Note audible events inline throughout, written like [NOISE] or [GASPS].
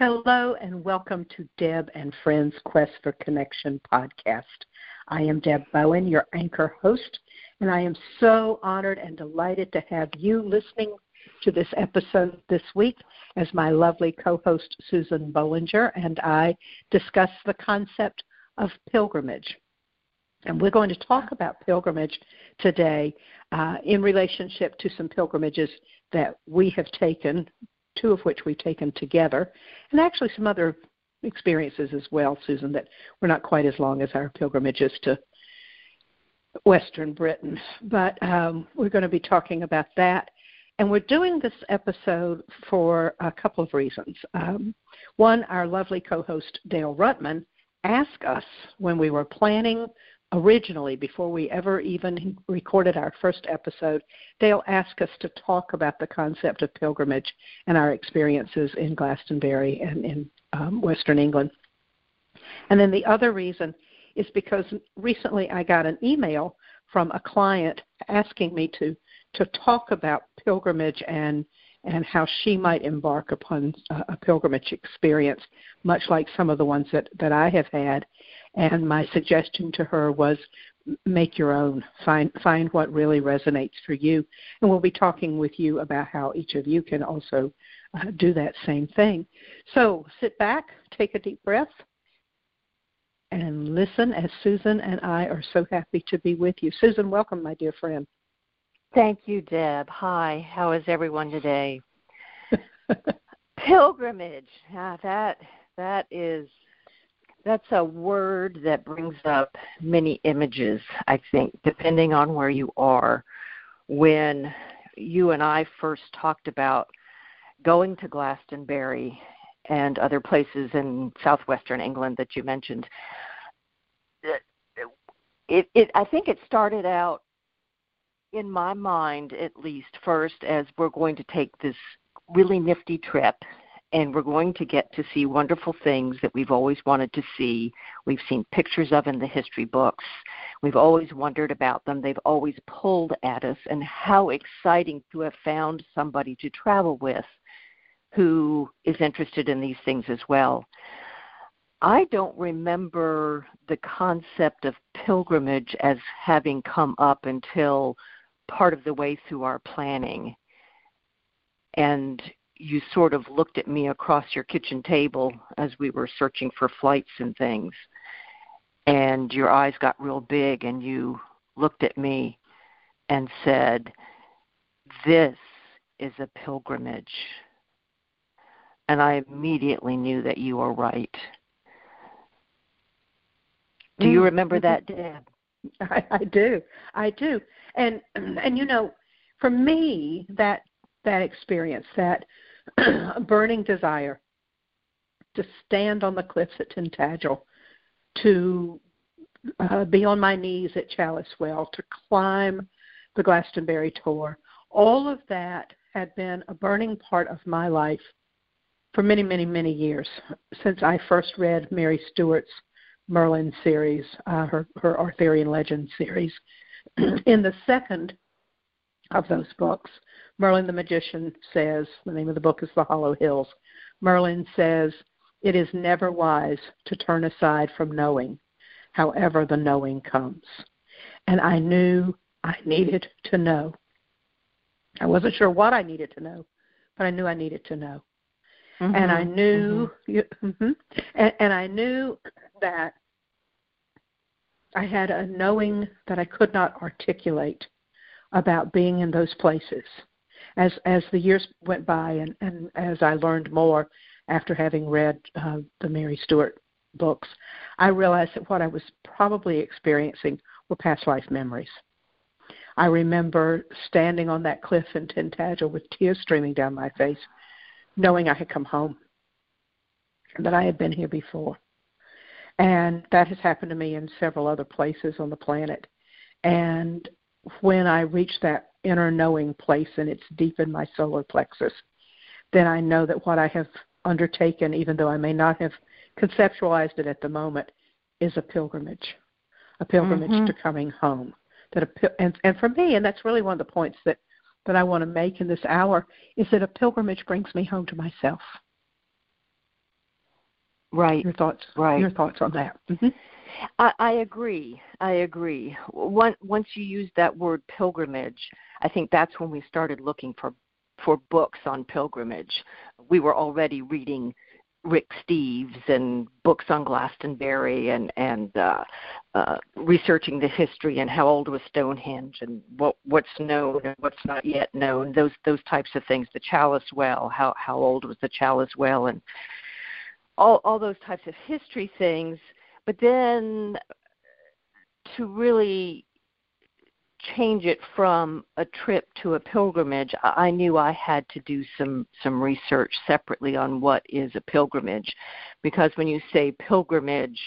Hello and welcome to Deb and Friends Quest for Connection podcast. I am Deb Bowen, your anchor host, and I am so honored and delighted to have you listening to this episode this week as my lovely co host Susan Bollinger and I discuss the concept of pilgrimage. And we're going to talk about pilgrimage today uh, in relationship to some pilgrimages that we have taken two of which we've taken together, and actually some other experiences as well, Susan, that were not quite as long as our pilgrimages to Western Britain. But um, we're going to be talking about that. And we're doing this episode for a couple of reasons. Um, one, our lovely co host Dale Rutman asked us when we were planning originally, before we ever even recorded our first episode, Dale asked us to talk about the concept of pilgrimage and our experiences in Glastonbury and in um, Western England. And then the other reason is because recently I got an email from a client asking me to to talk about pilgrimage and and how she might embark upon a, a pilgrimage experience, much like some of the ones that, that I have had. And my suggestion to her was make your own. Find find what really resonates for you. And we'll be talking with you about how each of you can also uh, do that same thing. So sit back, take a deep breath, and listen as Susan and I are so happy to be with you. Susan, welcome, my dear friend. Thank you, Deb. Hi, how is everyone today? [LAUGHS] Pilgrimage. Ah, that that is that's a word that brings up many images, I think, depending on where you are. When you and I first talked about going to Glastonbury and other places in southwestern England that you mentioned, it, it I think it started out in my mind at least first as we're going to take this really nifty trip and we're going to get to see wonderful things that we've always wanted to see. We've seen pictures of in the history books. We've always wondered about them. They've always pulled at us, and how exciting to have found somebody to travel with who is interested in these things as well. I don't remember the concept of pilgrimage as having come up until part of the way through our planning. And you sort of looked at me across your kitchen table as we were searching for flights and things. And your eyes got real big, and you looked at me and said, This is a pilgrimage. And I immediately knew that you were right. Do you mm-hmm. remember that, Deb? [LAUGHS] I, I do. I do. And [CLEARS THROAT] and you know, for me, that that experience, that [CLEARS THROAT] burning desire to stand on the cliffs at Tintagel, to uh, be on my knees at Chalice Well, to climb the Glastonbury Tor, all of that had been a burning part of my life for many, many, many years since I first read Mary Stewart's Merlin series, uh, her her Arthurian Legend series. [CLEARS THROAT] In the second of those books, Merlin the magician says, the name of the book is The Hollow Hills. Merlin says, It is never wise to turn aside from knowing, however the knowing comes. And I knew I needed to know. I wasn't sure what I needed to know, but I knew I needed to know. Mm-hmm. And I knew, mm-hmm. mm-hmm. and, and I knew that I had a knowing that I could not articulate about being in those places. As as the years went by, and and as I learned more after having read uh, the Mary Stewart books, I realized that what I was probably experiencing were past life memories. I remember standing on that cliff in Tintagel with tears streaming down my face, knowing I had come home, that I had been here before. And that has happened to me in several other places on the planet. And when I reach that inner knowing place and it's deep in my solar plexus, then I know that what I have undertaken, even though I may not have conceptualized it at the moment, is a pilgrimage, a pilgrimage mm-hmm. to coming home. That a, and, and for me, and that's really one of the points that, that I want to make in this hour, is that a pilgrimage brings me home to myself. Right. Your thoughts. Right. Your thoughts on that. Mm-hmm. I, I agree. I agree. Once once you use that word pilgrimage, I think that's when we started looking for for books on pilgrimage. We were already reading Rick Steves and books on Glastonbury and and uh, uh, researching the history and how old was Stonehenge and what what's known and what's not yet known. Those those types of things. The Chalice Well. How how old was the Chalice Well and all all those types of history things. But then to really change it from a trip to a pilgrimage, I knew I had to do some some research separately on what is a pilgrimage, because when you say pilgrimage,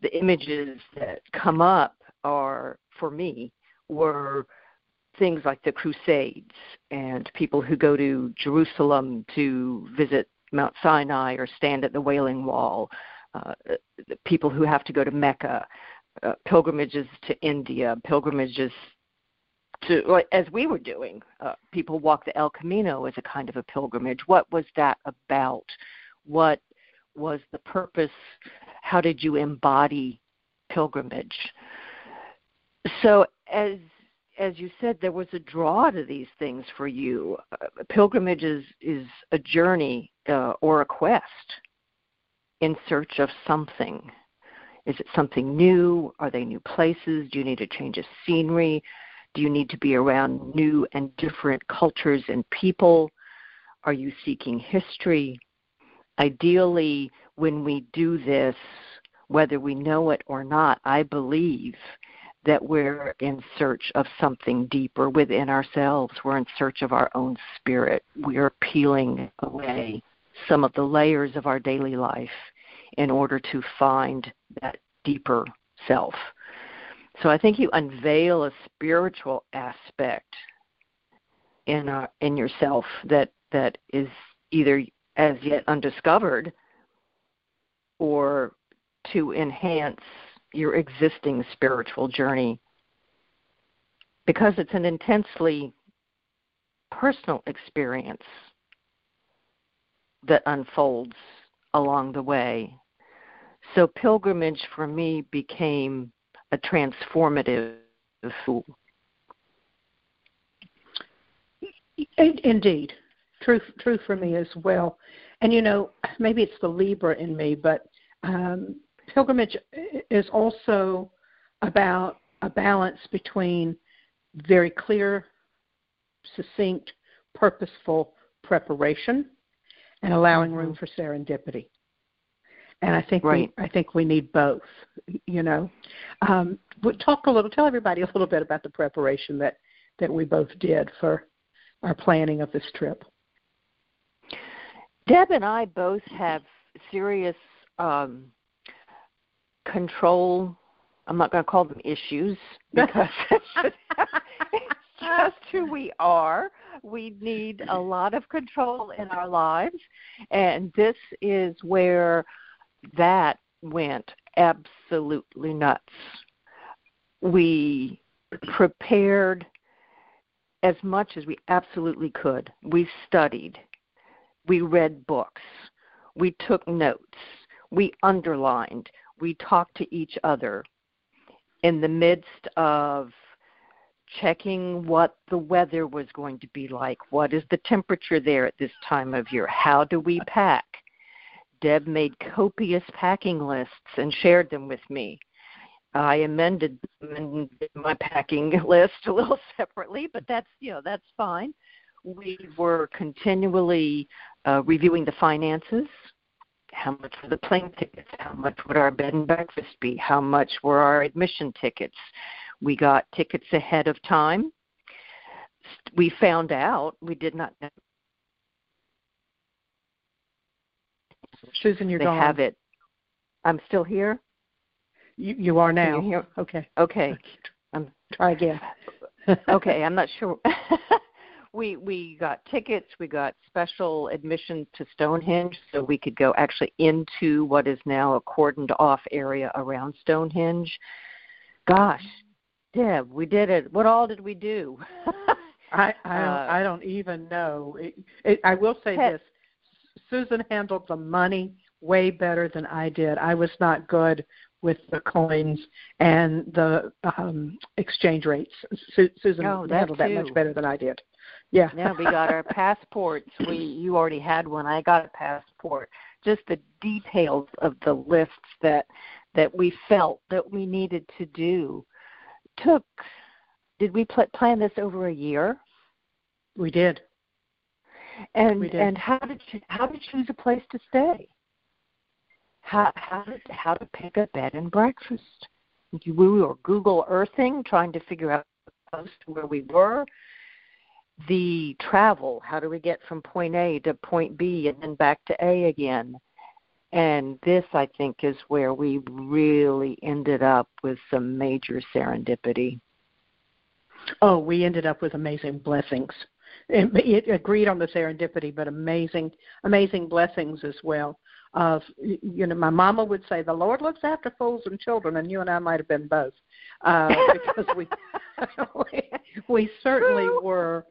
the images that come up are for me were things like the Crusades and people who go to Jerusalem to visit Mount Sinai or stand at the Wailing Wall, uh, people who have to go to Mecca, uh, pilgrimages to India, pilgrimages to as we were doing uh, people walk the el camino as a kind of a pilgrimage. What was that about? What was the purpose? How did you embody pilgrimage? So as as you said there was a draw to these things for you. Uh, pilgrimage is is a journey uh, or a quest in search of something. Is it something new? Are they new places? Do you need to change of scenery? Do you need to be around new and different cultures and people? Are you seeking history? Ideally, when we do this, whether we know it or not, I believe that we're in search of something deeper within ourselves. We're in search of our own spirit. We are peeling away some of the layers of our daily life in order to find that deeper self. So I think you unveil a spiritual aspect in uh, in yourself that that is either as yet undiscovered or to enhance your existing spiritual journey because it's an intensely personal experience that unfolds along the way. So pilgrimage for me became a transformative tool. Indeed, true, true for me as well. And you know, maybe it's the Libra in me, but um, pilgrimage is also about a balance between very clear, succinct, purposeful preparation and allowing room for serendipity and I think right. we I think we need both. You know, um, talk a little, tell everybody a little bit about the preparation that that we both did for our planning of this trip. Deb and I both have serious um, control. I'm not going to call them issues because [LAUGHS] it's just who we are. We need a lot of control in our lives, and this is where that went absolutely nuts. We prepared as much as we absolutely could. We studied. We read books. We took notes. We underlined. We talked to each other in the midst of checking what the weather was going to be like. What is the temperature there at this time of year? How do we pack? Deb made copious packing lists and shared them with me. I amended my packing [LAUGHS] list a little separately, but that's you know that's fine. We were continually uh, reviewing the finances. How much were the plane tickets? How much would our bed and breakfast be? How much were our admission tickets? We got tickets ahead of time. We found out we did not know Susan, you're they gone. have it. I'm still here. You you are now. You? Okay. Okay. I'm try again. [LAUGHS] okay, I'm not sure. [LAUGHS] we we got tickets. We got special admission to Stonehenge, so we could go actually into what is now a cordoned off area around Stonehenge. Gosh, Deb, we did it. What all did we do? [LAUGHS] I I don't, uh, I don't even know. It, it, I will say this: Susan handled the money way better than I did. I was not good with the coins and the um exchange rates. Su- Susan oh, handled that much better than I did. Yeah. Yeah, we got our [LAUGHS] passports. We you already had one. I got a passport. Just the details of the lists that that we felt that we needed to do took did we pl- plan this over a year? We did. And we did. and how did you how did you choose a place to stay? How how to how to pick a bed and breakfast? We were Google Earthing, trying to figure out close to where we were. The travel, how do we get from point A to point B and then back to A again? And this, I think, is where we really ended up with some major serendipity. Oh, we ended up with amazing blessings. It, it agreed on the serendipity, but amazing, amazing blessings as well. Of you know, my mama would say, "The Lord looks after fools and children," and you and I might have been both, uh, [LAUGHS] because we, [LAUGHS] we we certainly were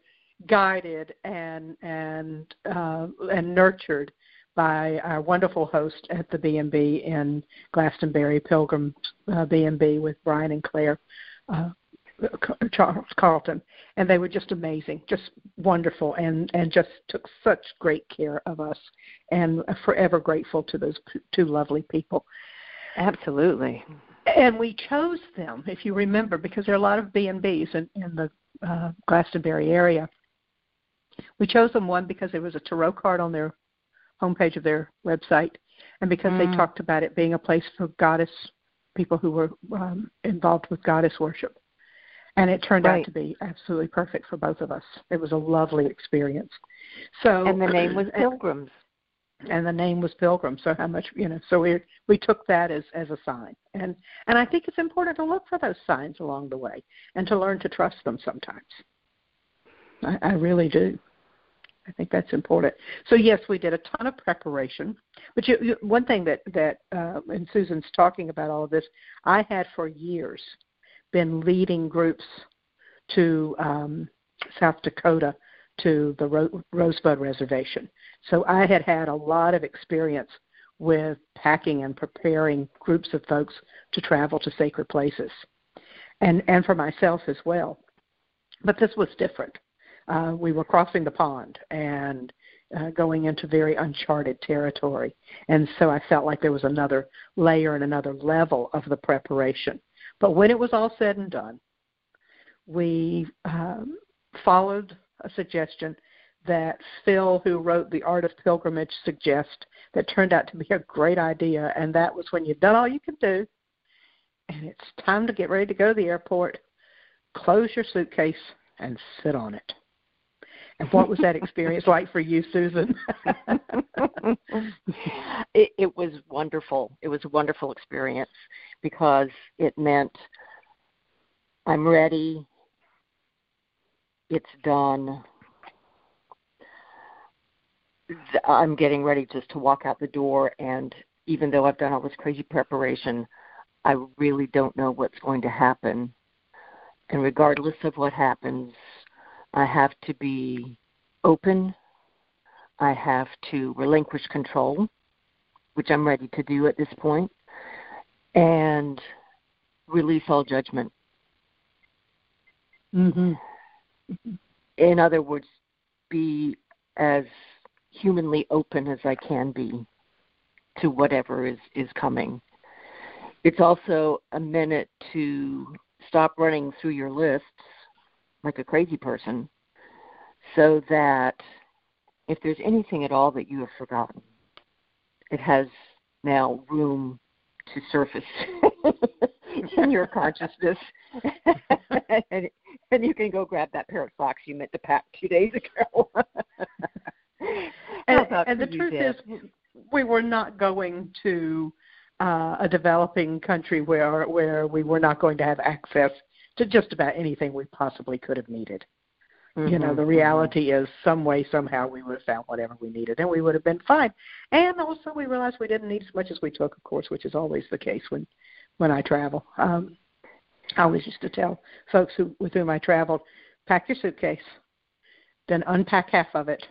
guided and and uh, and nurtured by our wonderful host at the B&B in Glastonbury, Pilgrim uh, B&B with Brian and Claire uh, Charles Carlton, and they were just amazing, just wonderful, and and just took such great care of us, and forever grateful to those two lovely people. Absolutely. And we chose them, if you remember, because there are a lot of B and B's in, in the uh, Glastonbury area. We chose them one because there was a tarot card on their homepage of their website, and because mm. they talked about it being a place for goddess people who were um, involved with goddess worship. And it turned right. out to be absolutely perfect for both of us. It was a lovely experience. So And the name was Pilgrims. And the name was Pilgrim. So how much you know, so we we took that as as a sign. And and I think it's important to look for those signs along the way and to learn to trust them sometimes. I, I really do. I think that's important. So yes, we did a ton of preparation. But you, you, one thing that that uh, and Susan's talking about all of this, I had for years been leading groups to um, South Dakota to the Ro- Rosebud Reservation. So I had had a lot of experience with packing and preparing groups of folks to travel to sacred places, and and for myself as well. But this was different uh, we were crossing the pond and uh, going into very uncharted territory. And so I felt like there was another layer and another level of the preparation. But when it was all said and done, we um, followed a suggestion that Phil, who wrote The Art of Pilgrimage, suggest that turned out to be a great idea, and that was when you've done all you can do, and it's time to get ready to go to the airport, close your suitcase and sit on it. And what was that experience like for you, Susan? [LAUGHS] it, it was wonderful. It was a wonderful experience because it meant I'm ready. It's done. I'm getting ready just to walk out the door, and even though I've done all this crazy preparation, I really don't know what's going to happen. And regardless of what happens, I have to be open. I have to relinquish control, which I'm ready to do at this point, and release all judgment. Mm-hmm. In other words, be as humanly open as I can be to whatever is, is coming. It's also a minute to stop running through your lists like a crazy person so that if there's anything at all that you have forgotten, it has now room to surface [LAUGHS] in your consciousness. [LAUGHS] and, and you can go grab that pair of socks you meant to pack two days ago. [LAUGHS] and, and the truth is, we were not going to uh, a developing country where where we were not going to have access to just about anything we possibly could have needed. Mm-hmm. You know, the mm-hmm. reality is some way, somehow we would have found whatever we needed and we would have been fine. And also we realized we didn't need as much as we took, of course, which is always the case when when I travel. Um I always used to tell folks who with whom I traveled, pack your suitcase, then unpack half of it,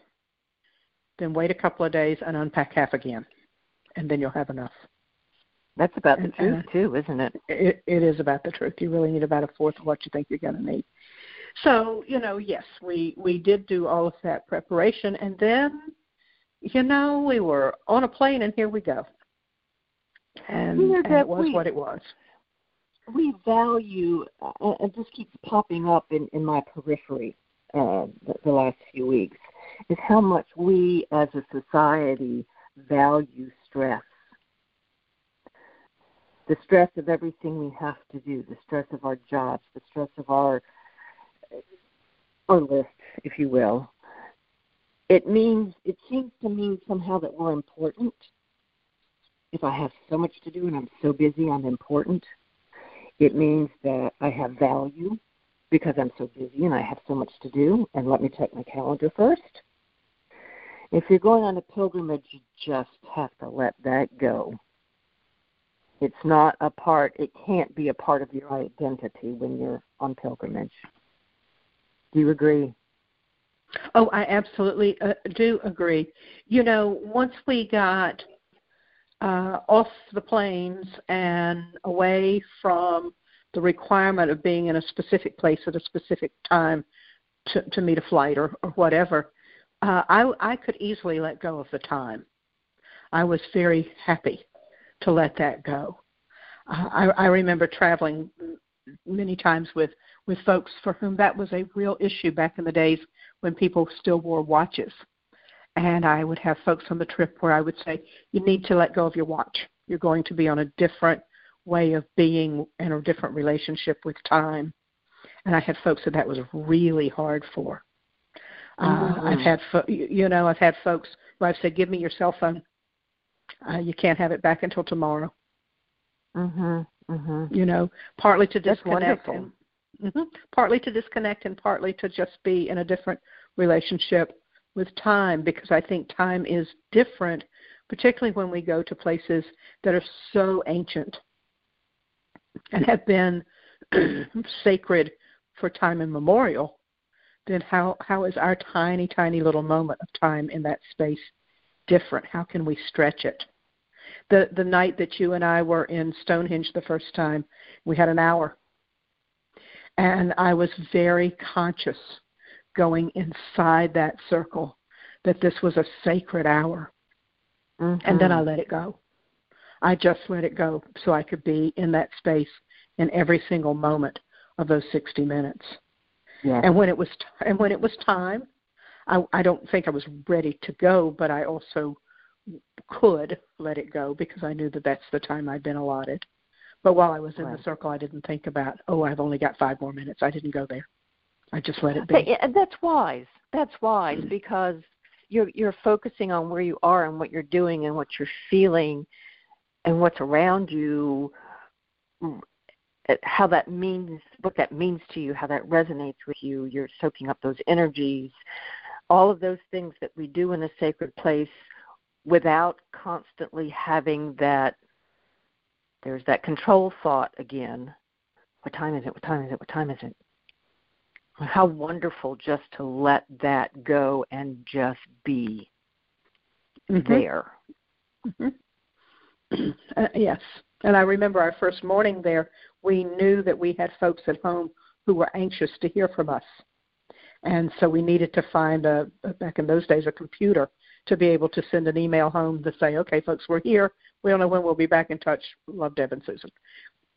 then wait a couple of days and unpack half again and then you'll have enough. That's about and, the truth too, isn't it? it? It is about the truth. You really need about a fourth of what you think you're going to need. So you know, yes, we we did do all of that preparation, and then you know we were on a plane, and here we go. And, you know, and it was we, what it was. We value, uh, it just keeps popping up in in my periphery uh, the, the last few weeks, is how much we as a society value stress the stress of everything we have to do, the stress of our jobs, the stress of our our list, if you will. It means it seems to mean somehow that we're important. If I have so much to do and I'm so busy, I'm important. It means that I have value because I'm so busy and I have so much to do. And let me check my calendar first. If you're going on a pilgrimage, you just have to let that go it's not a part, it can't be a part of your identity when you're on pilgrimage. Do you agree? Oh, I absolutely uh, do agree. You know, once we got uh, off the planes and away from the requirement of being in a specific place at a specific time to, to meet a flight or, or whatever, uh, I, I could easily let go of the time. I was very happy to let that go. Uh, I, I remember traveling many times with with folks for whom that was a real issue back in the days when people still wore watches. And I would have folks on the trip where I would say, "You need to let go of your watch. You're going to be on a different way of being and a different relationship with time." And I had folks that that was really hard for. Uh, mm-hmm. I've had, fo- you know, I've had folks where I've said, "Give me your cell phone. Uh, you can't have it back until tomorrow." Mhm. Mhm. You know, partly to disconnect and mm-hmm, partly to disconnect and partly to just be in a different relationship with time because I think time is different, particularly when we go to places that are so ancient and have been [CLEARS THROAT] sacred for time immemorial. Then how how is our tiny tiny little moment of time in that space different? How can we stretch it? the the night that you and I were in Stonehenge the first time. We had an hour, and I was very conscious going inside that circle that this was a sacred hour, mm-hmm. and then I let it go. I just let it go so I could be in that space in every single moment of those 60 minutes. Yeah. And when it was t- and when it was time, I, I don't think I was ready to go, but I also could let it go because I knew that that's the time I'd been allotted. But while I was in right. the circle, I didn't think about, oh, I've only got five more minutes. I didn't go there. I just let it be. That's wise. That's wise mm. because you're you're focusing on where you are and what you're doing and what you're feeling and what's around you mm, how that means what that means to you how that resonates with you you're soaking up those energies all of those things that we do in a sacred place without constantly having that there's that control thought again. What time is it? What time is it? What time is it? How wonderful just to let that go and just be mm-hmm. there. Mm-hmm. [CLEARS THROAT] uh, yes. And i remember our first morning there we knew that we had folks at home who were anxious to hear from us and so we needed to find a back in those days a computer to be able to send an email home to say, okay, folks, we're here. We don't know when we'll be back in touch. Love Deb and Susan.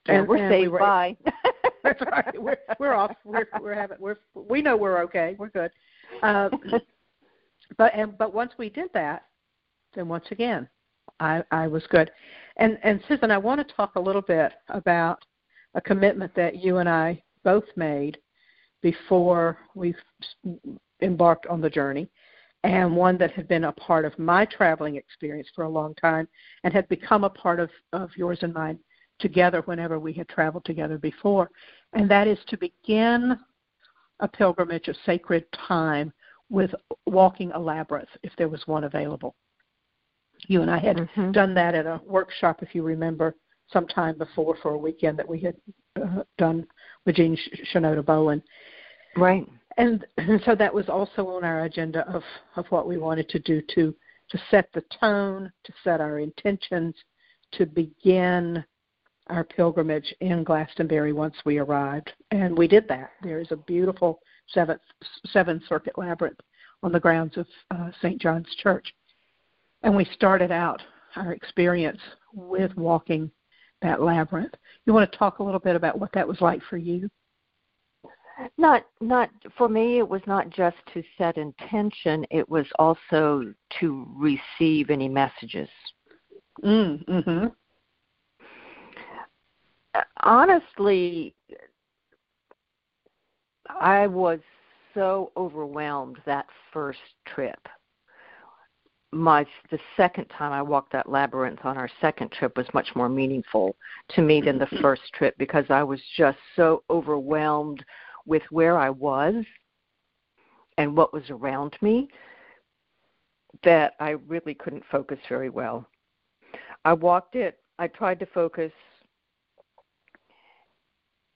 And, we're safe. We were, bye. [LAUGHS] that's right. We're we're off. We're we're having we're we know we're okay. We're good. Uh, [LAUGHS] but and but once we did that, then once again, I I was good. And and Susan, I want to talk a little bit about a commitment that you and I both made before we embarked on the journey and one that had been a part of my traveling experience for a long time and had become a part of, of yours and mine together whenever we had traveled together before. And that is to begin a pilgrimage of sacred time with walking a labyrinth if there was one available. You and I had mm-hmm. done that at a workshop, if you remember, some time before for a weekend that we had uh, done Jean Shinoda Bolen. Right and, so that was also on our agenda of, of what we wanted to do to to set the tone, to set our intentions, to begin our pilgrimage in Glastonbury once we arrived. And we did that. There is a beautiful seventh, seven circuit labyrinth on the grounds of uh, St. John's Church. And we started out our experience with walking that labyrinth. You want to talk a little bit about what that was like for you? Not not for me it was not just to set intention, it was also to receive any messages. Mm, mhm. Honestly, I was so overwhelmed that first trip. My the second time I walked that labyrinth on our second trip was much more meaningful to me than the mm-hmm. first trip because I was just so overwhelmed with where I was and what was around me that I really couldn't focus very well. I walked it, I tried to focus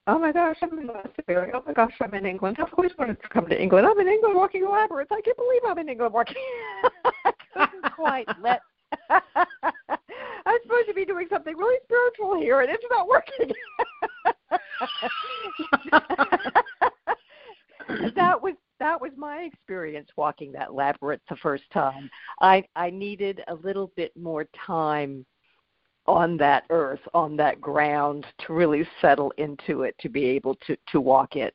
Oh my gosh, I'm in Glastonbury. Oh my gosh, I'm in England. I've always wanted to come to England. I'm in England walking a labyrinth. I can't believe I'm in England walking. [LAUGHS] Couldn't quite let. [LAUGHS] I'm supposed to be doing something really spiritual here, and it's not working. [LAUGHS] that was that was my experience walking that labyrinth the first time. I I needed a little bit more time on that earth, on that ground, to really settle into it, to be able to to walk it.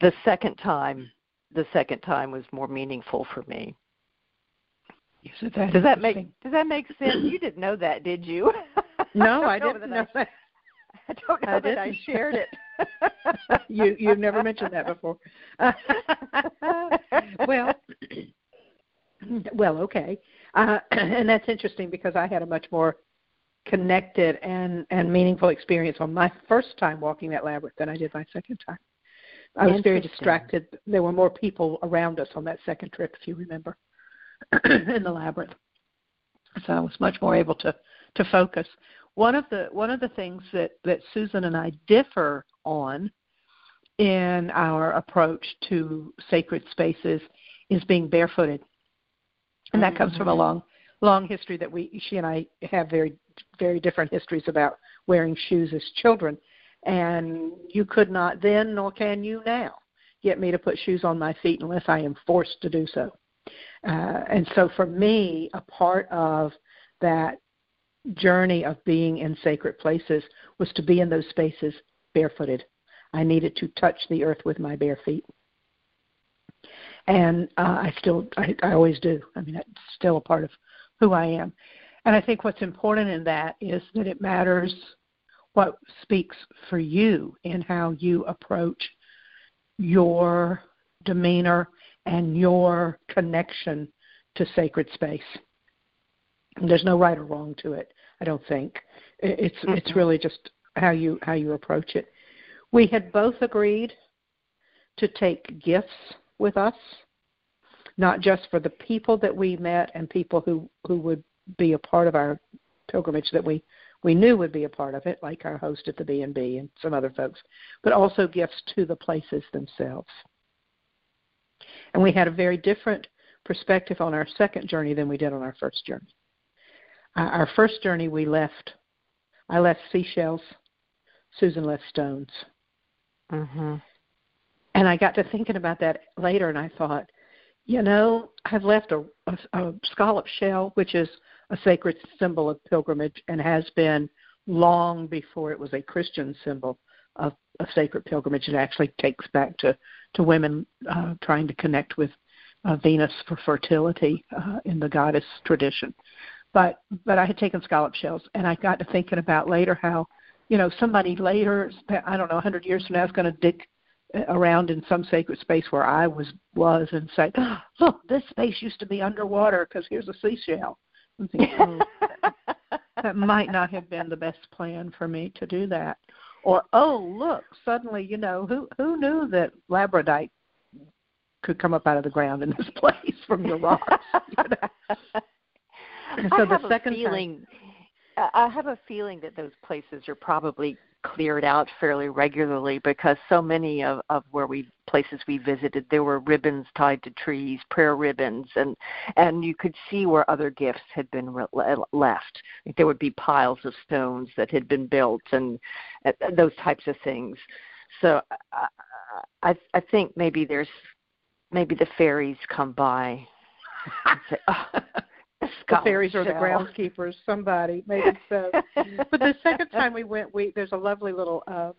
The second time, the second time was more meaningful for me. That does that make does that make sense? you didn't know that, did you? [LAUGHS] No, I, I didn't know that. I don't know I that I shared it. [LAUGHS] you you've never mentioned that before. [LAUGHS] well, [CLEARS THROAT] well, okay, uh, [CLEARS THROAT] and that's interesting because I had a much more connected and and meaningful experience on my first time walking that labyrinth than I did my second time. I was very distracted. There were more people around us on that second trip, if you remember, [COUGHS] in the labyrinth. So I was much more able to to focus. One of the one of the things that that Susan and I differ on in our approach to sacred spaces is being barefooted, and that comes from a mm-hmm. long long history that we she and I have very very different histories about wearing shoes as children. And you could not then, nor can you now, get me to put shoes on my feet unless I am forced to do so. Uh, and so for me, a part of that journey of being in sacred places was to be in those spaces barefooted. I needed to touch the earth with my bare feet. And uh, I still, I, I always do. I mean, it's still a part of who I am. And I think what's important in that is that it matters what speaks for you in how you approach your demeanor and your connection to sacred space. There's no right or wrong to it. I don't think it's mm-hmm. it's really just how you how you approach it. We had both agreed to take gifts with us, not just for the people that we met and people who who would be a part of our pilgrimage that we we knew would be a part of it, like our host at the B and B and some other folks, but also gifts to the places themselves. And we had a very different perspective on our second journey than we did on our first journey. Uh, our first journey, we left. I left seashells. Susan left stones. Mm-hmm. And I got to thinking about that later, and I thought, you know, I've left a, a, a scallop shell, which is a sacred symbol of pilgrimage and has been long before it was a Christian symbol of, of sacred pilgrimage. It actually takes back to, to women uh, trying to connect with uh, Venus for fertility uh, in the goddess tradition. But but I had taken scallop shells, and I got to thinking about later how, you know, somebody later, I don't know, 100 years from now, is going to dig around in some sacred space where I was was and say, [GASPS] oh, "Look, this space used to be underwater because here's a seashell." Hmm, that might not have been the best plan for me to do that. Or oh, look, suddenly you know who who knew that labradorite could come up out of the ground in this [LAUGHS] place from the rocks. You know? [LAUGHS] so I have the second a feeling. Time, I have a feeling that those places are probably cleared out fairly regularly because so many of, of where we places we visited there were ribbons tied to trees prayer ribbons and and you could see where other gifts had been re- left. There would be piles of stones that had been built and uh, those types of things. So I, I i think maybe there's maybe the fairies come by and say [LAUGHS] oh the fairies or the groundskeepers, somebody, maybe so. but the second time we went, we there's a lovely little uh,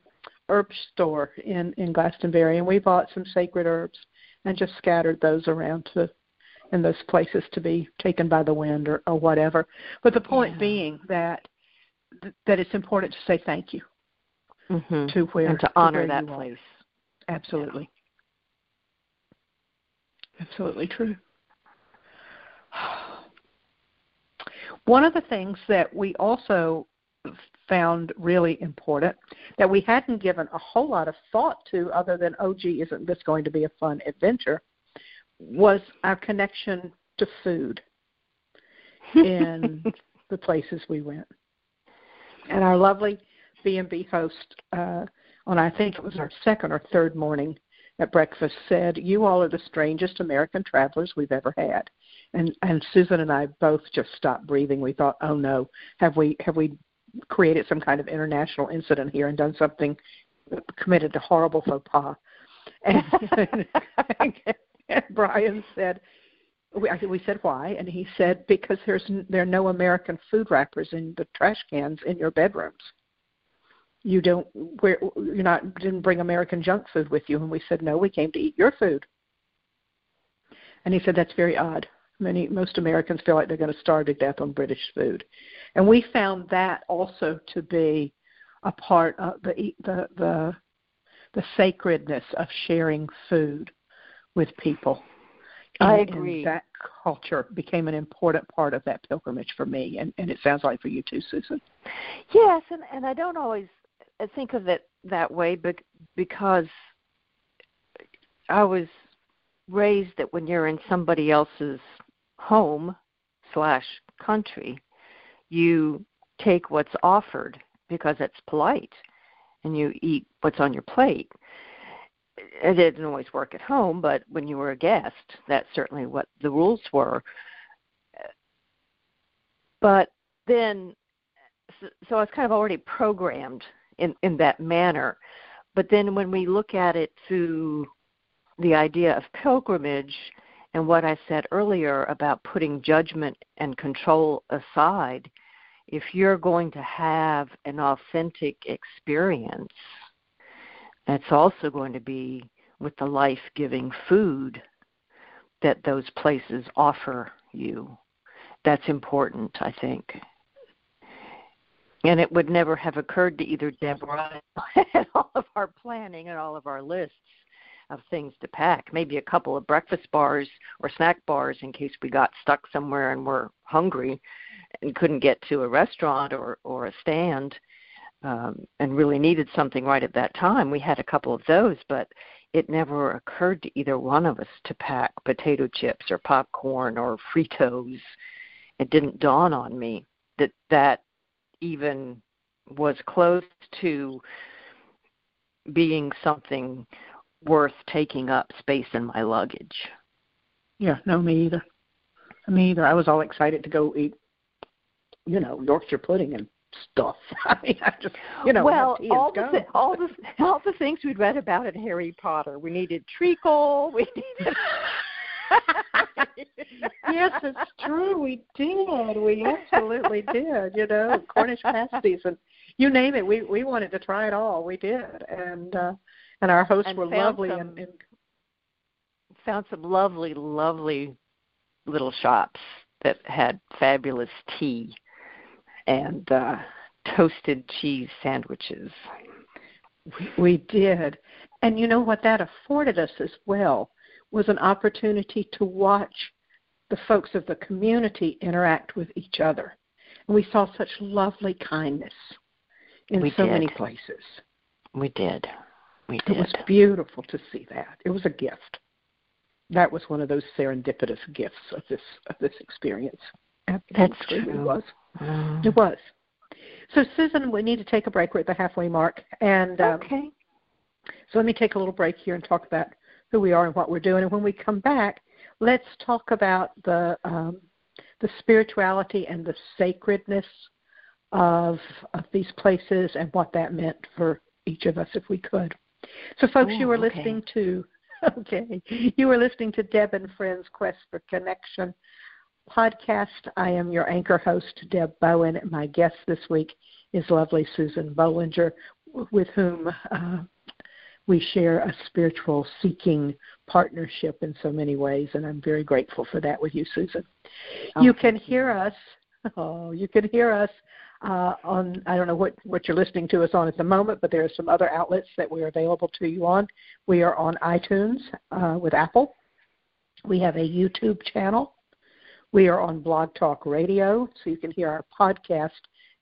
herb store in in Glastonbury, and we bought some sacred herbs and just scattered those around to in those places to be taken by the wind or, or whatever. But the point yeah. being that that it's important to say thank you mm-hmm. to where and to honor that place. Absolutely, yeah. absolutely true. One of the things that we also found really important that we hadn't given a whole lot of thought to, other than, oh, gee, isn't this going to be a fun adventure, was our connection to food [LAUGHS] in the places we went. And our lovely B&B host, uh, on I think it was our second or third morning at breakfast, said, "You all are the strangest American travelers we've ever had." And and Susan and I both just stopped breathing. We thought, oh no, have we have we created some kind of international incident here and done something, committed a horrible faux pas? And, [LAUGHS] and Brian said, we, we said why, and he said because there's there are no American food wrappers in the trash cans in your bedrooms. You don't you're not didn't bring American junk food with you, and we said no, we came to eat your food. And he said that's very odd. Many most Americans feel like they're going to starve to death on British food, and we found that also to be a part of the the the, the sacredness of sharing food with people. And, I agree. And that culture became an important part of that pilgrimage for me, and, and it sounds like for you too, Susan. Yes, and and I don't always think of it that way, but because I was raised that when you're in somebody else's home slash country, you take what's offered because it's polite and you eat what's on your plate. It didn't always work at home, but when you were a guest, that's certainly what the rules were. But then, so I was kind of already programmed in, in that manner. But then when we look at it through the idea of pilgrimage, and what I said earlier about putting judgment and control aside, if you're going to have an authentic experience, that's also going to be with the life giving food that those places offer you. That's important, I think. And it would never have occurred to either Deborah [LAUGHS] and all of our planning and all of our lists of things to pack. Maybe a couple of breakfast bars or snack bars in case we got stuck somewhere and were hungry and couldn't get to a restaurant or or a stand um, and really needed something right at that time. We had a couple of those, but it never occurred to either one of us to pack potato chips or popcorn or Fritos. It didn't dawn on me that that even was close to being something worth taking up space in my luggage. Yeah, no, me either. Me either. I was all excited to go eat, you know, Yorkshire pudding and stuff. [LAUGHS] I mean, I just, you know, well, all the th- all the all the things we'd read about in Harry Potter. We needed treacle. We needed. [LAUGHS] yes, it's true. We did. We absolutely did. You know, Cornish pasties and you name it. We we wanted to try it all. We did, and uh and our hosts and were lovely some, and, and found some lovely, lovely little shops that had fabulous tea and uh, toasted cheese sandwiches. We, we did. And you know what that afforded us as well was an opportunity to watch the folks of the community interact with each other. And we saw such lovely kindness in we so did. many places. We did. We did. It was beautiful to see that. It was a gift. That was one of those serendipitous gifts of this of this experience. That's true. It was. Mm. It was. So, Susan, we need to take a break. We're at the halfway mark, and um, okay. So let me take a little break here and talk about who we are and what we're doing. And when we come back, let's talk about the um, the spirituality and the sacredness of of these places and what that meant for each of us, if we could. So, folks, Ooh, you were okay. listening to [LAUGHS] okay, you are listening to Deb and Friends Quest for Connection podcast. I am your anchor host, Deb Bowen. My guest this week is lovely Susan Bollinger, with whom uh, we share a spiritual seeking partnership in so many ways, and I'm very grateful for that with you, Susan. [LAUGHS] Oh, you can hear us. Oh, you can hear us uh, on. I don't know what what you're listening to us on at the moment, but there are some other outlets that we're available to you on. We are on iTunes uh, with Apple. We have a YouTube channel. We are on Blog Talk Radio, so you can hear our podcast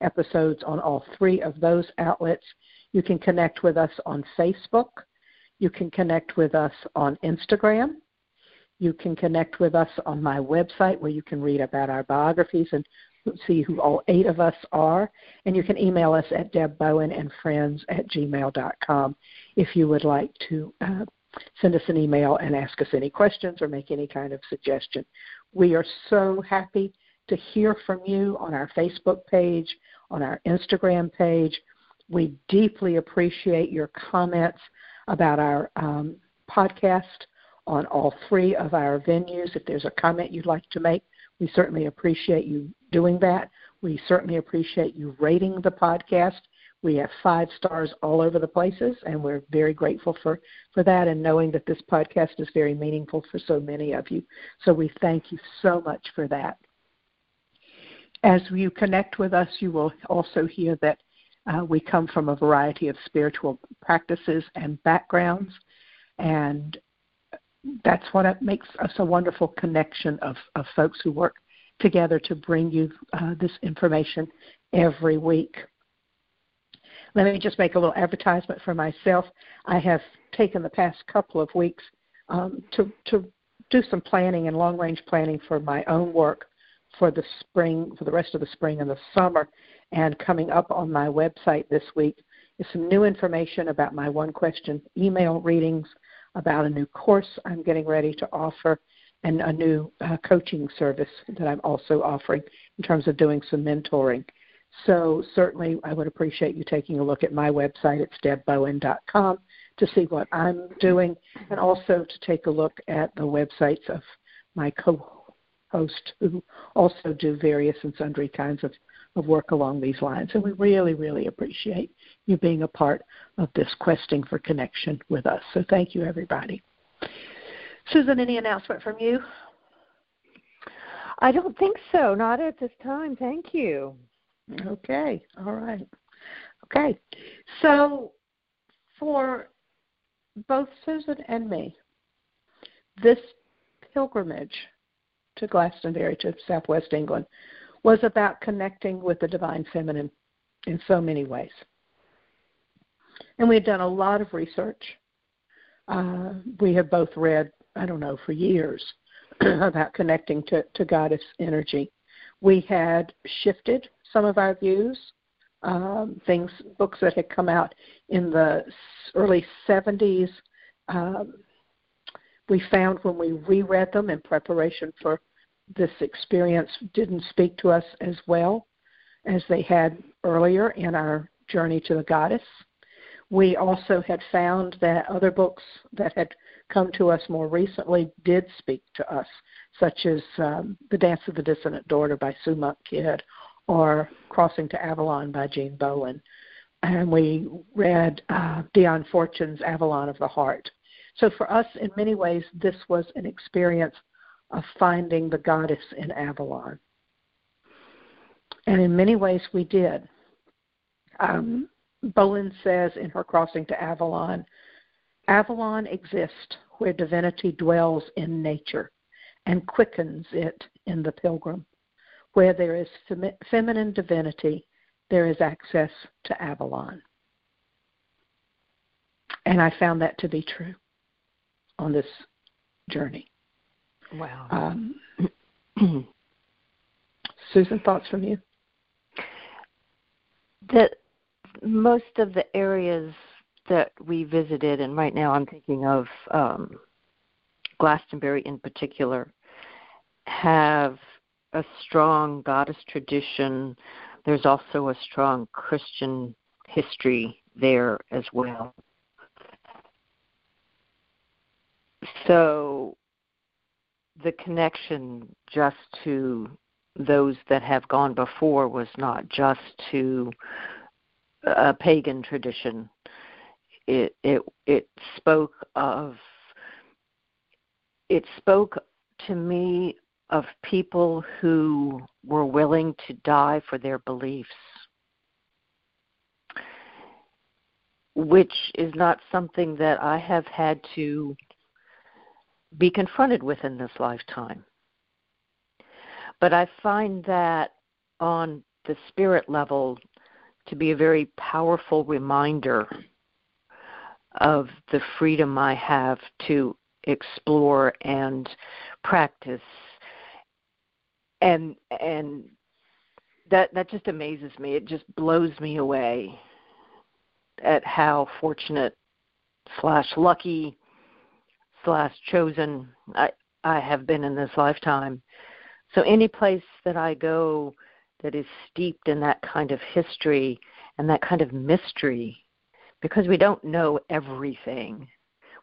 episodes on all three of those outlets. You can connect with us on Facebook. You can connect with us on Instagram. You can connect with us on my website where you can read about our biographies and see who all eight of us are. And you can email us at debbowenandfriends at gmail.com if you would like to uh, send us an email and ask us any questions or make any kind of suggestion. We are so happy to hear from you on our Facebook page, on our Instagram page. We deeply appreciate your comments about our um, podcast on all three of our venues. If there's a comment you'd like to make, we certainly appreciate you doing that. We certainly appreciate you rating the podcast. We have five stars all over the places, and we're very grateful for, for that and knowing that this podcast is very meaningful for so many of you. So we thank you so much for that. As you connect with us, you will also hear that uh, we come from a variety of spiritual practices and backgrounds, and that's what makes us a wonderful connection of, of folks who work together to bring you uh, this information every week. Let me just make a little advertisement for myself. I have taken the past couple of weeks um, to, to do some planning and long range planning for my own work for the spring, for the rest of the spring and the summer. And coming up on my website this week is some new information about my one question email readings, about a new course I'm getting ready to offer, and a new uh, coaching service that I'm also offering in terms of doing some mentoring. So certainly I would appreciate you taking a look at my website. It's debbowen.com to see what I'm doing and also to take a look at the websites of my co-hosts who also do various and sundry kinds of of work along these lines. And we really, really appreciate you being a part of this questing for connection with us. So thank you, everybody. Susan, any announcement from you? I don't think so. Not at this time. Thank you. Okay. All right. Okay. So for both Susan and me, this pilgrimage to Glastonbury to Southwest England was about connecting with the divine feminine in so many ways. And we had done a lot of research. Uh, we have both read, I don't know, for years [CLEARS THROAT] about connecting to, to goddess energy. We had shifted some of our views, um, things, books that had come out in the early 70s. Um, we found when we reread them in preparation for this experience didn't speak to us as well as they had earlier in our journey to the goddess. We also had found that other books that had come to us more recently did speak to us, such as um, The Dance of the Dissident Daughter by Sue Monk Kidd or Crossing to Avalon by Jean Bolen. And we read uh, Dion Fortune's Avalon of the Heart. So for us, in many ways, this was an experience of finding the goddess in Avalon. And in many ways, we did. Um, Bolen says in her crossing to Avalon Avalon exists where divinity dwells in nature and quickens it in the pilgrim. Where there is fem- feminine divinity, there is access to Avalon. And I found that to be true on this journey. Wow. Um, [CLEARS THROAT] Susan, thoughts from you? that most of the areas that we visited, and right now I'm thinking of um, Glastonbury in particular, have a strong goddess tradition. There's also a strong Christian history there as well. So the connection just to those that have gone before was not just to a pagan tradition. It it it spoke of it spoke to me of people who were willing to die for their beliefs, which is not something that I have had to be confronted with in this lifetime. But I find that on the spirit level to be a very powerful reminder of the freedom I have to explore and practice and and that that just amazes me it just blows me away at how fortunate slash lucky slash chosen I I have been in this lifetime. So any place that I go that is steeped in that kind of history and that kind of mystery, because we don't know everything,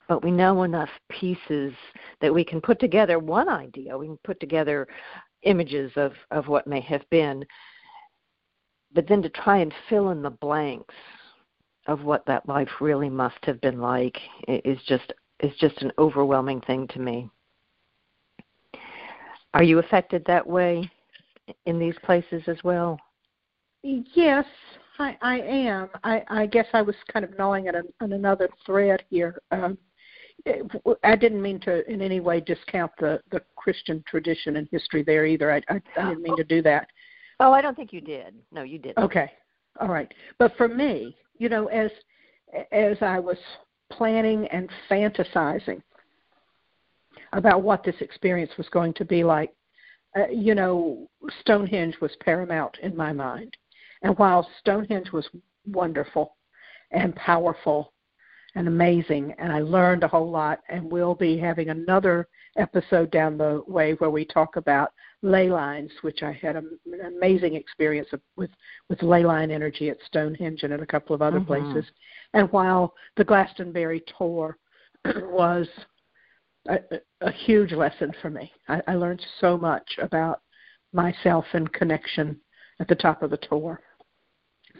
but we know enough pieces that we can put together one idea. We can put together images of, of what may have been, but then to try and fill in the blanks of what that life really must have been like is just is just an overwhelming thing to me. Are you affected that way in these places as well? Yes, I, I am. I, I guess I was kind of gnawing at, a, at another thread here. Um, I didn't mean to in any way discount the the Christian tradition and history there either. I I, I didn't mean to do that. Oh, I don't think you did. No, you didn't. Okay, all right. But for me, you know, as as I was planning and fantasizing about what this experience was going to be like, uh, you know, Stonehenge was paramount in my mind. And while Stonehenge was wonderful and powerful and amazing, and I learned a whole lot. And we'll be having another episode down the way where we talk about ley lines, which I had an amazing experience with with ley line energy at Stonehenge and at a couple of other mm-hmm. places. And while the Glastonbury tour [CLEARS THROAT] was a, a huge lesson for me, I, I learned so much about myself and connection at the top of the tour.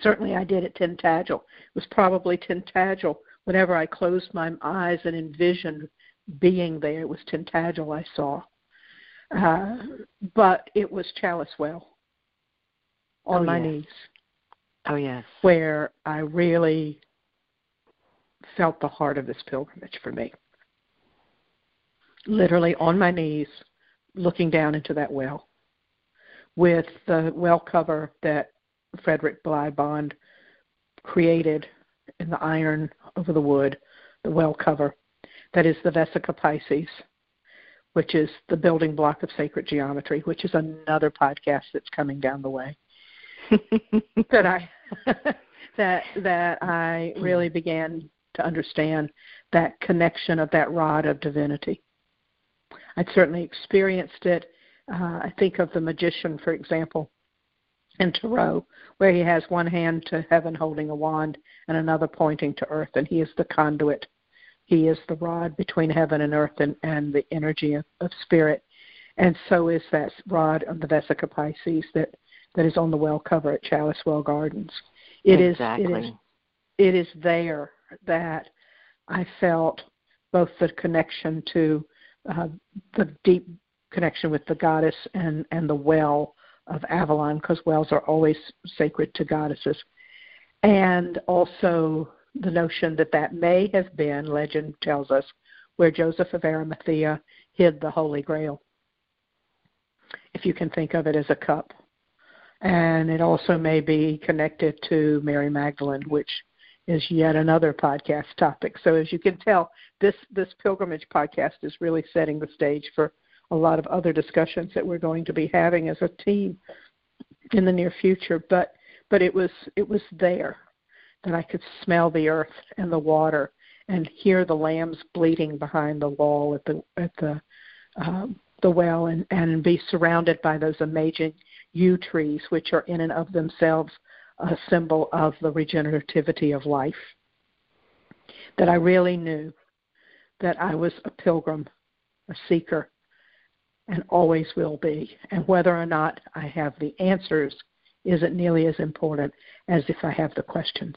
Certainly, I did at Tintagel. It was probably Tintagel whenever I closed my eyes and envisioned being there, it was Tintagel I saw. Uh, but it was Chalice Well on oh, my yes. knees. Oh, yes. Where I really felt the heart of this pilgrimage for me. Literally on my knees, looking down into that well with the well cover that Frederick Bligh Bond created in the iron over the wood, the well cover. That is the Vesica Pisces, which is the building block of sacred geometry, which is another podcast that's coming down the way. [LAUGHS] that I [LAUGHS] that that I really began to understand that connection of that rod of divinity. I'd certainly experienced it. Uh, I think of the magician, for example, in Tarot, where he has one hand to heaven holding a wand and another pointing to earth, and he is the conduit. He is the rod between heaven and earth and, and the energy of, of spirit. And so is that rod of the Vesica Pisces that, that is on the well cover at Chalice Well Gardens. It exactly. is it is it is there that I felt both the connection to uh, the deep connection with the goddess and, and the well of Avalon because wells are always sacred to goddesses. And also the notion that that may have been, legend tells us, where Joseph of Arimathea hid the Holy Grail, if you can think of it as a cup. And it also may be connected to Mary Magdalene, which is yet another podcast topic. So as you can tell, this this pilgrimage podcast is really setting the stage for a lot of other discussions that we're going to be having as a team in the near future. But but it was it was there that I could smell the earth and the water and hear the lambs bleating behind the wall at the at the um, the well and and be surrounded by those amazing yew trees which are in and of themselves a symbol of the regenerativity of life that I really knew that I was a pilgrim a seeker and always will be and whether or not I have the answers isn't nearly as important as if I have the questions.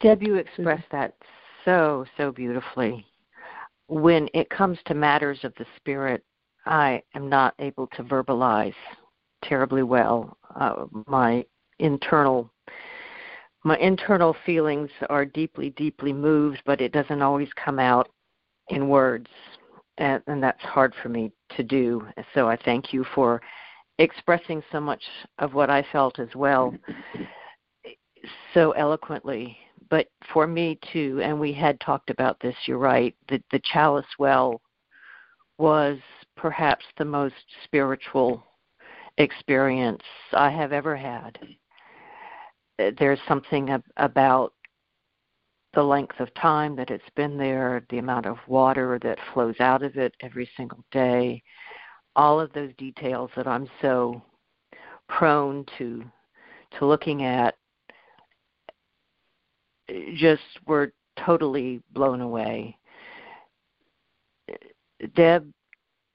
Deb, you expressed that so, so beautifully. When it comes to matters of the spirit, I am not able to verbalize terribly well. Uh, my internal my internal feelings are deeply, deeply moved, but it doesn't always come out in words, and, and that's hard for me to do. So I thank you for expressing so much of what I felt as well, so eloquently but for me too, and we had talked about this, you're right, the, the chalice well was perhaps the most spiritual experience I have ever had. Uh, there's something ab- about the length of time that it's been there, the amount of water that flows out of it every single day, all of those details that I'm so prone to to looking at just were totally blown away. Uh, Deb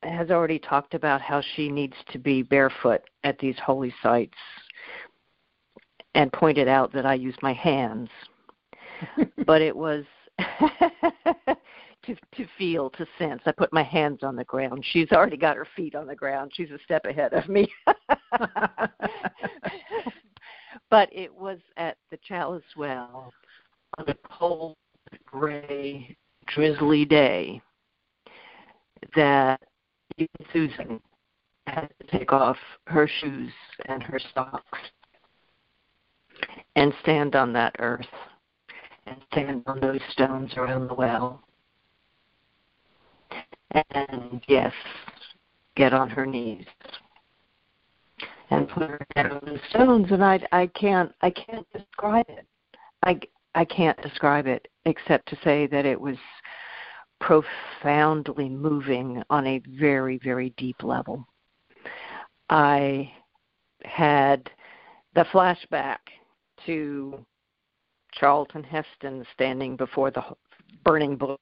has already talked about how she needs to be barefoot at these holy sites and pointed out that I use my hands. [LAUGHS] but it was [LAUGHS] to to feel, to sense. I put my hands on the ground. She's already got her feet on the ground. She's a step ahead of me. [LAUGHS] but it was at the Chalice Well on a cold, gray, drizzly day that even Susan had to take off her shoes and her socks and stand on that earth and stand on those stones around the well. And yes, get on her knees and put her head on the stones and I I can't I can't describe it. I I can't describe it except to say that it was profoundly moving on a very, very deep level. I had the flashback to Charlton Heston standing before the burning bush.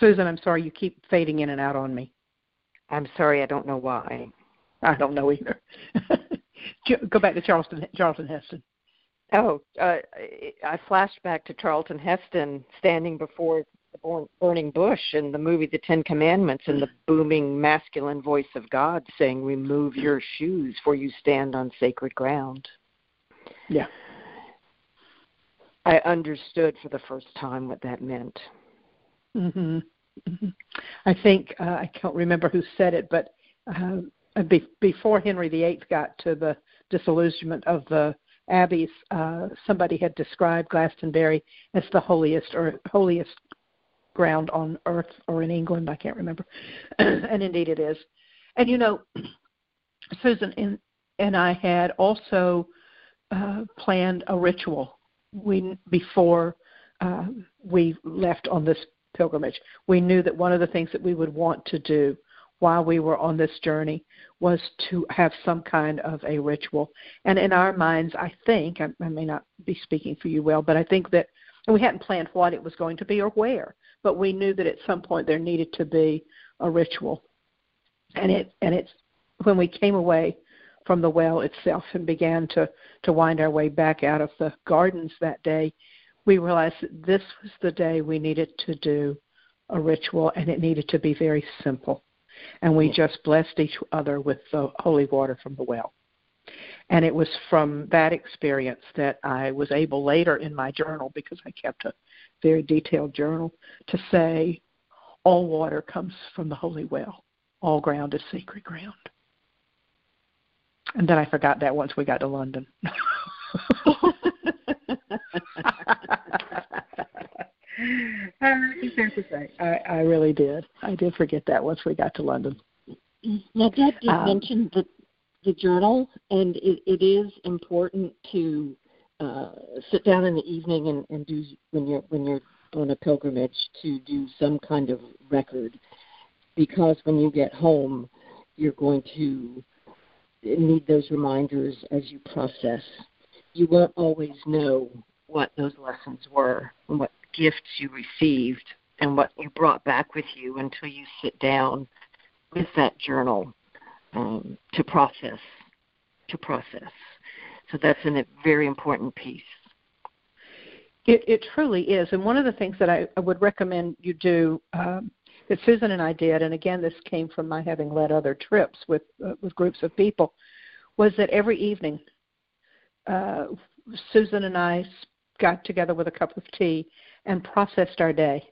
Susan, I'm sorry, you keep fading in and out on me. I'm sorry, I don't know why. I don't know either. [LAUGHS] Go back to Charleston, Charlton Heston. Oh, uh, I flashed back to Charlton Heston standing before the burning bush in the movie The Ten Commandments and the booming masculine voice of God saying, Remove your shoes, for you stand on sacred ground. Yeah. I understood for the first time what that meant. Mm-hmm. mm-hmm. I think, uh, I can't remember who said it, but uh, be- before Henry VIII got to the disillusionment of the abbeys, uh, somebody had described Glastonbury as the holiest or holiest ground on earth or in England. I can't remember, [CLEARS THROAT] and indeed it is. And you know, [CLEARS THROAT] Susan and, and I had also uh, planned a ritual. We before uh, we left on this pilgrimage, we knew that one of the things that we would want to do while we were on this journey was to have some kind of a ritual. And in our minds, I think, I, I may not be speaking for you well, but I think that we hadn't planned what it was going to be or where, but we knew that at some point there needed to be a ritual. And it and it's when we came away from the well itself and began to to wind our way back out of the gardens that day, we realized that this was the day we needed to do a ritual and it needed to be very simple and we just blessed each other with the holy water from the well. And it was from that experience that I was able later in my journal, because I kept a very detailed journal, to say, all water comes from the holy well. All ground is sacred ground. And then I forgot that once we got to London. [LAUGHS] [LAUGHS] I to say, I, I really did. I did forget that once we got to London. Now, Deb did um, mention the the journal, and it, it is important to uh, sit down in the evening and, and do when you're when you're on a pilgrimage to do some kind of record, because when you get home, you're going to need those reminders as you process. You won't always know what those lessons were and what gifts you received and what you brought back with you until you sit down with that journal um, to process to process. So that's a very important piece. It, it truly is, and one of the things that I, I would recommend you do um, that Susan and I did, and again, this came from my having led other trips with uh, with groups of people, was that every evening, uh, Susan and I got together with a cup of tea and processed our day,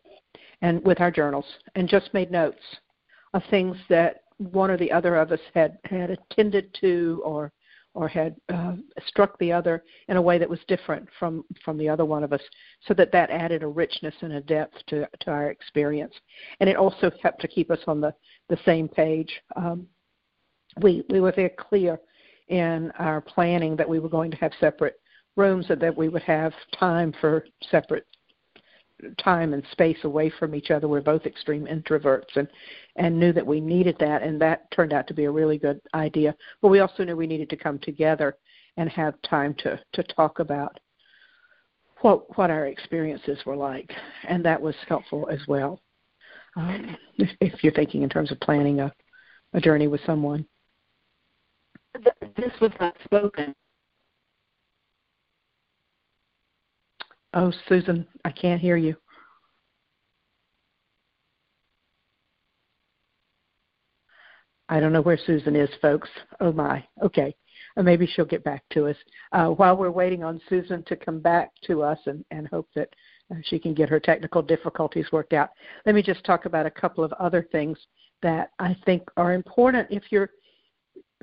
and with our journals, and just made notes of things that one or the other of us had had attended to or or had uh, struck the other in a way that was different from from the other one of us so that that added a richness and a depth to to our experience. And it also helped to keep us on the the same page. Um, we we were very clear in our planning that we were going to have separate rooms and that we would have time for separate time and space away from each other. We're both extreme introverts and and knew that we needed that and that turned out to be a really good idea. But we also knew we needed to come together and have time to to talk about what what our experiences were like and that was helpful as well. Um, if, if you're thinking in terms of planning a a journey with someone. This was not spoken Oh, Susan, I can't hear you. I don't know where Susan is, folks. Oh my. Okay. Uh, maybe she'll get back to us. Uh, while we're waiting on Susan to come back to us and, and hope that uh, she can get her technical difficulties worked out, let me just talk about a couple of other things that I think are important if you're,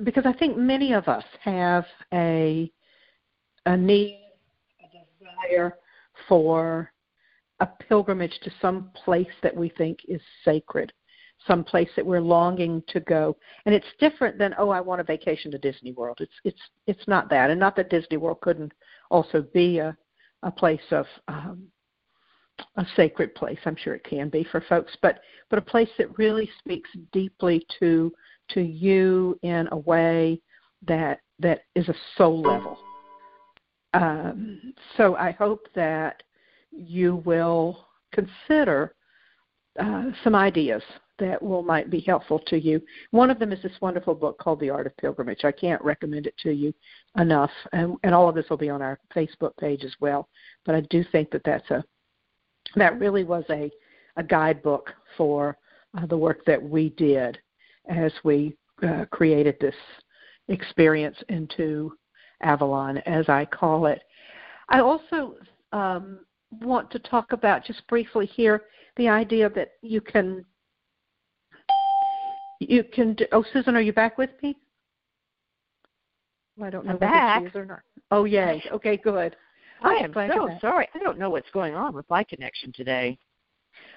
because I think many of us have a, a need, a desire for a pilgrimage to some place that we think is sacred, some place that we're longing to go. And it's different than, oh, I want a vacation to Disney World. It's it's it's not that. And not that Disney World couldn't also be a a place of um a sacred place. I'm sure it can be for folks, but but a place that really speaks deeply to to you in a way that that is a soul level um, so I hope that you will consider uh, some ideas that will might be helpful to you. One of them is this wonderful book called The Art of Pilgrimage. I can't recommend it to you enough, and, and all of this will be on our Facebook page as well. But I do think that that's a that really was a a guidebook for uh, the work that we did as we uh, created this experience into Avalon, as I call it. I also um, want to talk about just briefly here the idea that you can you can do, oh Susan, are you back with me? I don't know I'm back. or not. Oh yay. Okay, good. I am so sorry. I don't know what's going on with my connection today.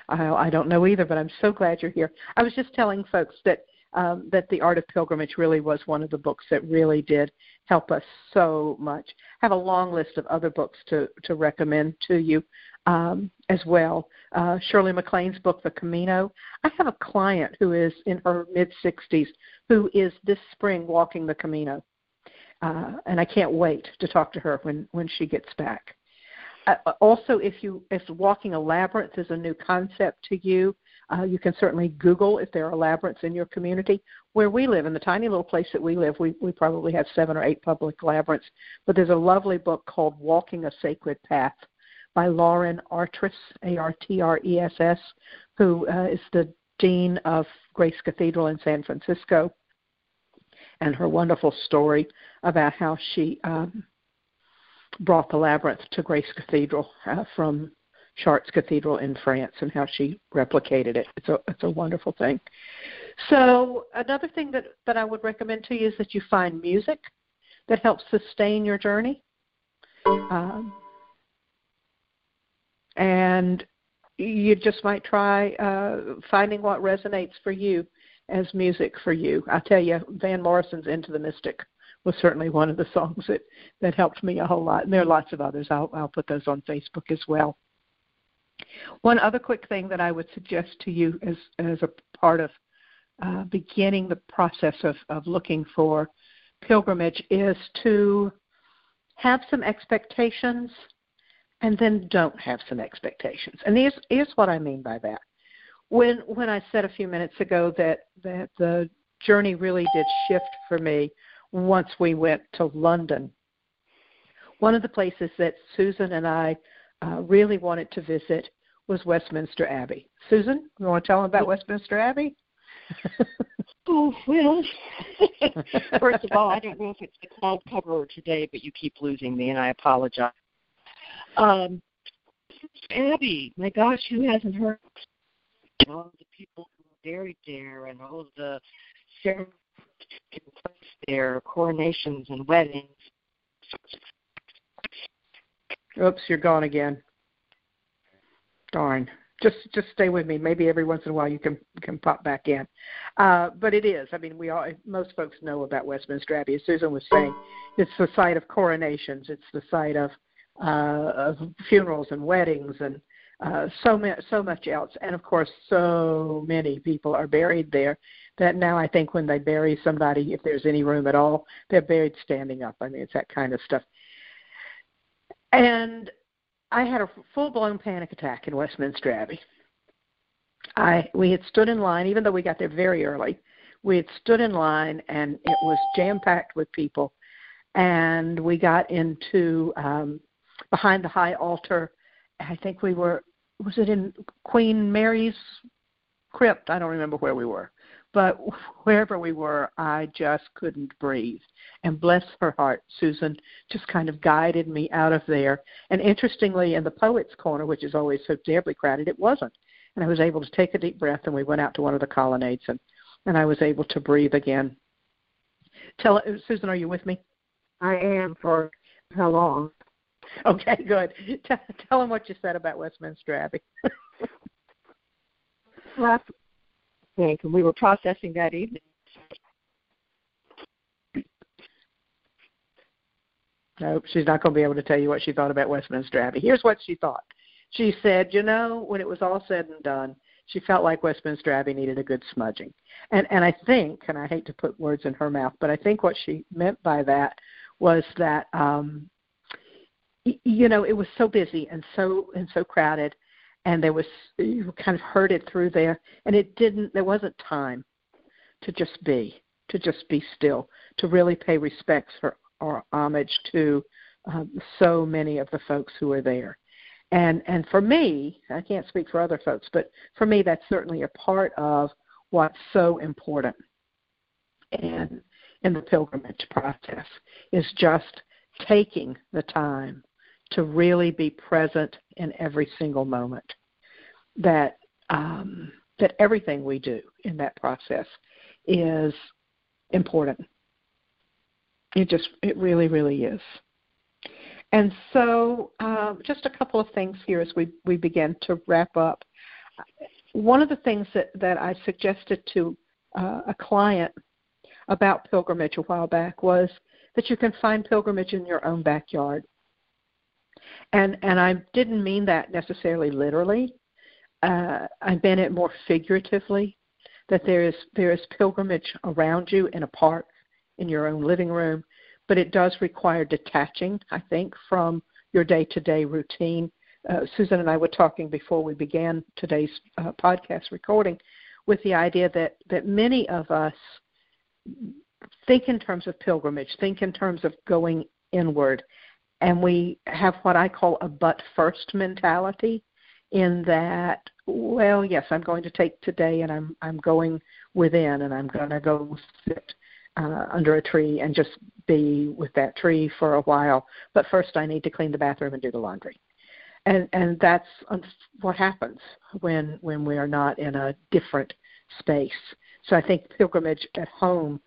I, I don't know either, but I'm so glad you're here. I was just telling folks that um, that the Art of Pilgrimage really was one of the books that really did help us so much. I have a long list of other books to, to recommend to you um, as well. Uh, Shirley MacLaine's book, The Camino. I have a client who is in her mid 60s who is this spring walking the Camino. Uh, and I can't wait to talk to her when, when she gets back. Uh, also, if you if walking a labyrinth is a new concept to you, uh, you can certainly Google if there are labyrinths in your community. Where we live, in the tiny little place that we live, we, we probably have seven or eight public labyrinths. But there's a lovely book called Walking a Sacred Path by Lauren Artress, A R T R E S S, who uh, is the dean of Grace Cathedral in San Francisco, and her wonderful story about how she um, brought the labyrinth to Grace Cathedral uh, from Chartres Cathedral in France and how she replicated it. It's a it's a wonderful thing. So another thing that that I would recommend to you is that you find music that helps sustain your journey. Um, and you just might try uh, finding what resonates for you as music for you. I tell you, Van Morrison's "Into the Mystic" was certainly one of the [LAUGHS] songs that that helped me a whole lot. And there are lots of others. I'll I'll put those on Facebook as well. One other quick thing that I would suggest to you as as a part of uh, beginning the process of, of looking for pilgrimage is to have some expectations and then don't have some expectations. And here's, here's what I mean by that. When when I said a few minutes ago that that the journey really did shift for me once we went to London. One of the places that Susan and I uh, really wanted to visit was Westminster Abbey. Susan, you want to tell them about Westminster Abbey? [LAUGHS] oh well. [LAUGHS] First of all, I don't know if it's the cloud cover today, but you keep losing me, and I apologize. Um, Abbey, my gosh, who hasn't heard all the people who were buried there and all of the ceremonies there, coronations and weddings. Oops, you're gone again. Darn. Just just stay with me. Maybe every once in a while you can can pop back in. Uh, but it is. I mean, we all most folks know about Westminster Abbey. As Susan was saying, it's the site of coronations. It's the site of uh, of funerals and weddings and uh, so much so much else. And of course, so many people are buried there that now I think when they bury somebody, if there's any room at all, they're buried standing up. I mean, it's that kind of stuff. And I had a full blown panic attack in Westminster Abbey. I we had stood in line, even though we got there very early. We had stood in line, and it was jam packed with people. And we got into um, behind the high altar. I think we were was it in Queen Mary's crypt? I don't remember where we were. But [LAUGHS] wherever we were, I just couldn't breathe. And bless her heart, Susan just kind of guided me out of there. And interestingly, in the Poets' Corner, which is always so terribly crowded, it wasn't. And I was able to take a deep breath, and we went out to one of the colonnades, and, and I was able to breathe again. Tell uh, Susan, are you with me? I am. For how long? [LAUGHS] Okay, good. Tell, tell them what you said about Westminster Abbey. [LAUGHS] Last think, and we were processing that evening. Nope, she's not going to be able to tell you what she thought about Westminster Abbey. Here's what she thought. She said, you know, when it was all said and done, she felt like Westminster Abbey needed a good smudging. And and I think, and I hate to put words in her mouth, but I think what she meant by that was that um you know, it was so busy and so and so crowded and there was you kind of heard it through there and it didn't there wasn't time to just be to just be still to really pay respects for or homage to um, so many of the folks who were there. And and for me i can't speak for other folks but for me that's certainly a part of what's so important and in the pilgrimage process is just taking the time to really be present in every single moment. That um, that everything we do in that process is important. It just it really really is. And so, uh, just a couple of things here as we we begin to wrap up. One of the things that that I suggested to uh, a client about pilgrimage a while back was that you can find pilgrimage in your own backyard and and I didn't mean that necessarily literally. Uh, I meant it more figuratively. That there is there is pilgrimage around you in a park, in your own living room, but it does require detaching. I think from your day-to-day routine. Uh, Susan and I were talking before we began today's uh, podcast recording, with the idea that that many of us think in terms of pilgrimage, think in terms of going inward, and we have what I call a but first mentality in that well yes I'm going to take today and I'm I'm going within and I'm going to go sit uh, under a tree and just be with that tree for a while. But first I need to clean the bathroom and do the laundry. And and that's what happens when when we are not in a different space. So I think pilgrimage at home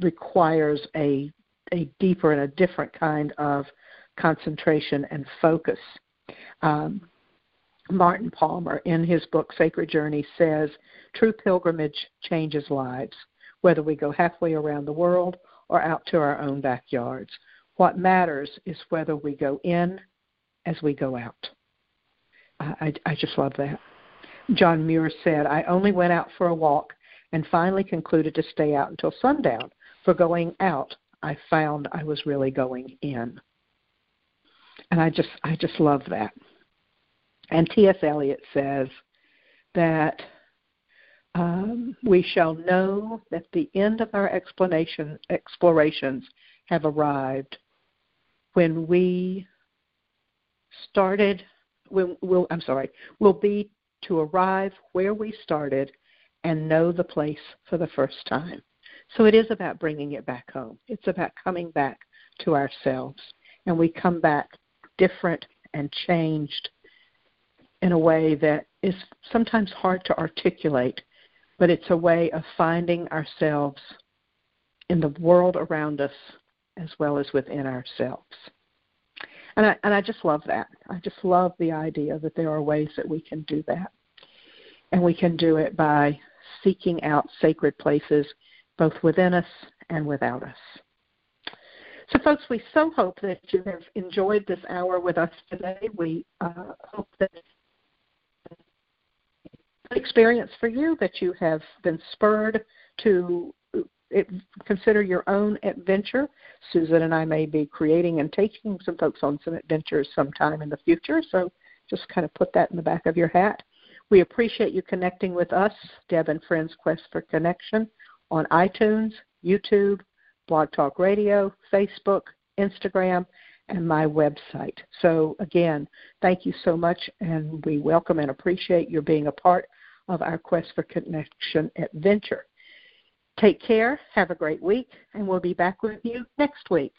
requires a a deeper and a different kind of concentration and focus. Um, Martin Palmer, in his book Sacred Journey, says true pilgrimage changes lives, whether we go halfway around the world or out to our own backyards. What matters is whether we go in as we go out. I, I just love that. John Muir said, I only went out for a walk and finally concluded to stay out until sundown. For going out, I found I was really going in. And I just I just love that. And T.S. Eliot says that um, we shall know that the end of our explanation explorations have arrived when we started we'll, I'm sorry, will be to arrive where we started and know the place for the first time. So it is about bringing it back home. It's about coming back to ourselves. And we come back different and changed in a way that is sometimes hard to articulate, but it's a way of finding ourselves in the world around us as well as within ourselves. And I, and I just love that. I just love the idea that there are ways that we can do that. And we can do it by seeking out sacred places both within us and without us. So, folks, we so hope that you have enjoyed this hour with us today. We uh, hope that experience for you that you have been spurred to uh, consider your own adventure. Susan and I may be creating and taking some folks on some adventures sometime in the future, so just kind of put that in the back of your hat. We appreciate you connecting with us, Deb and Friends Quest for Connection, on iTunes, YouTube, Blog Talk Radio, Facebook, Instagram, and my website. So, again, thank you so much, and we welcome and appreciate your being a part of our Quest for Connection adventure. Take care, have a great week, and we'll be back with you next week.